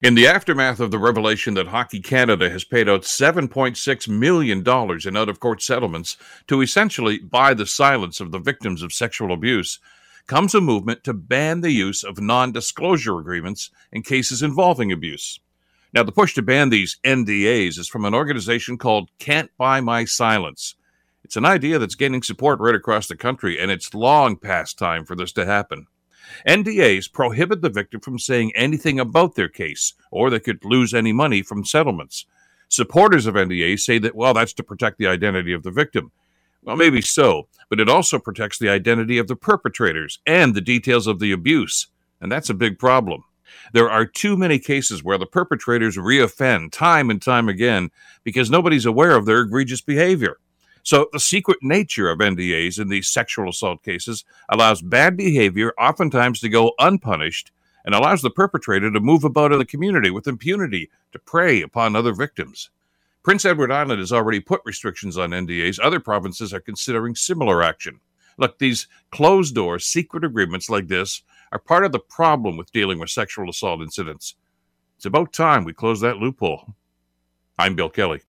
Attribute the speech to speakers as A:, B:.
A: In the aftermath of the revelation that Hockey Canada has paid out $7.6 million in out of court settlements to essentially buy the silence of the victims of sexual abuse, comes a movement to ban the use of non disclosure agreements in cases involving abuse. Now, the push to ban these NDAs is from an organization called Can't Buy My Silence. It's an idea that's gaining support right across the country, and it's long past time for this to happen. NDAs prohibit the victim from saying anything about their case, or they could lose any money from settlements. Supporters of NDAs say that, well, that's to protect the identity of the victim. Well, maybe so, but it also protects the identity of the perpetrators and the details of the abuse, and that's a big problem. There are too many cases where the perpetrators reoffend time and time again because nobody's aware of their egregious behavior. So, the secret nature of NDAs in these sexual assault cases allows bad behavior oftentimes to go unpunished and allows the perpetrator to move about in the community with impunity to prey upon other victims. Prince Edward Island has already put restrictions on NDAs. Other provinces are considering similar action. Look, these closed door secret agreements like this are part of the problem with dealing with sexual assault incidents. It's about time we close that loophole. I'm Bill Kelly.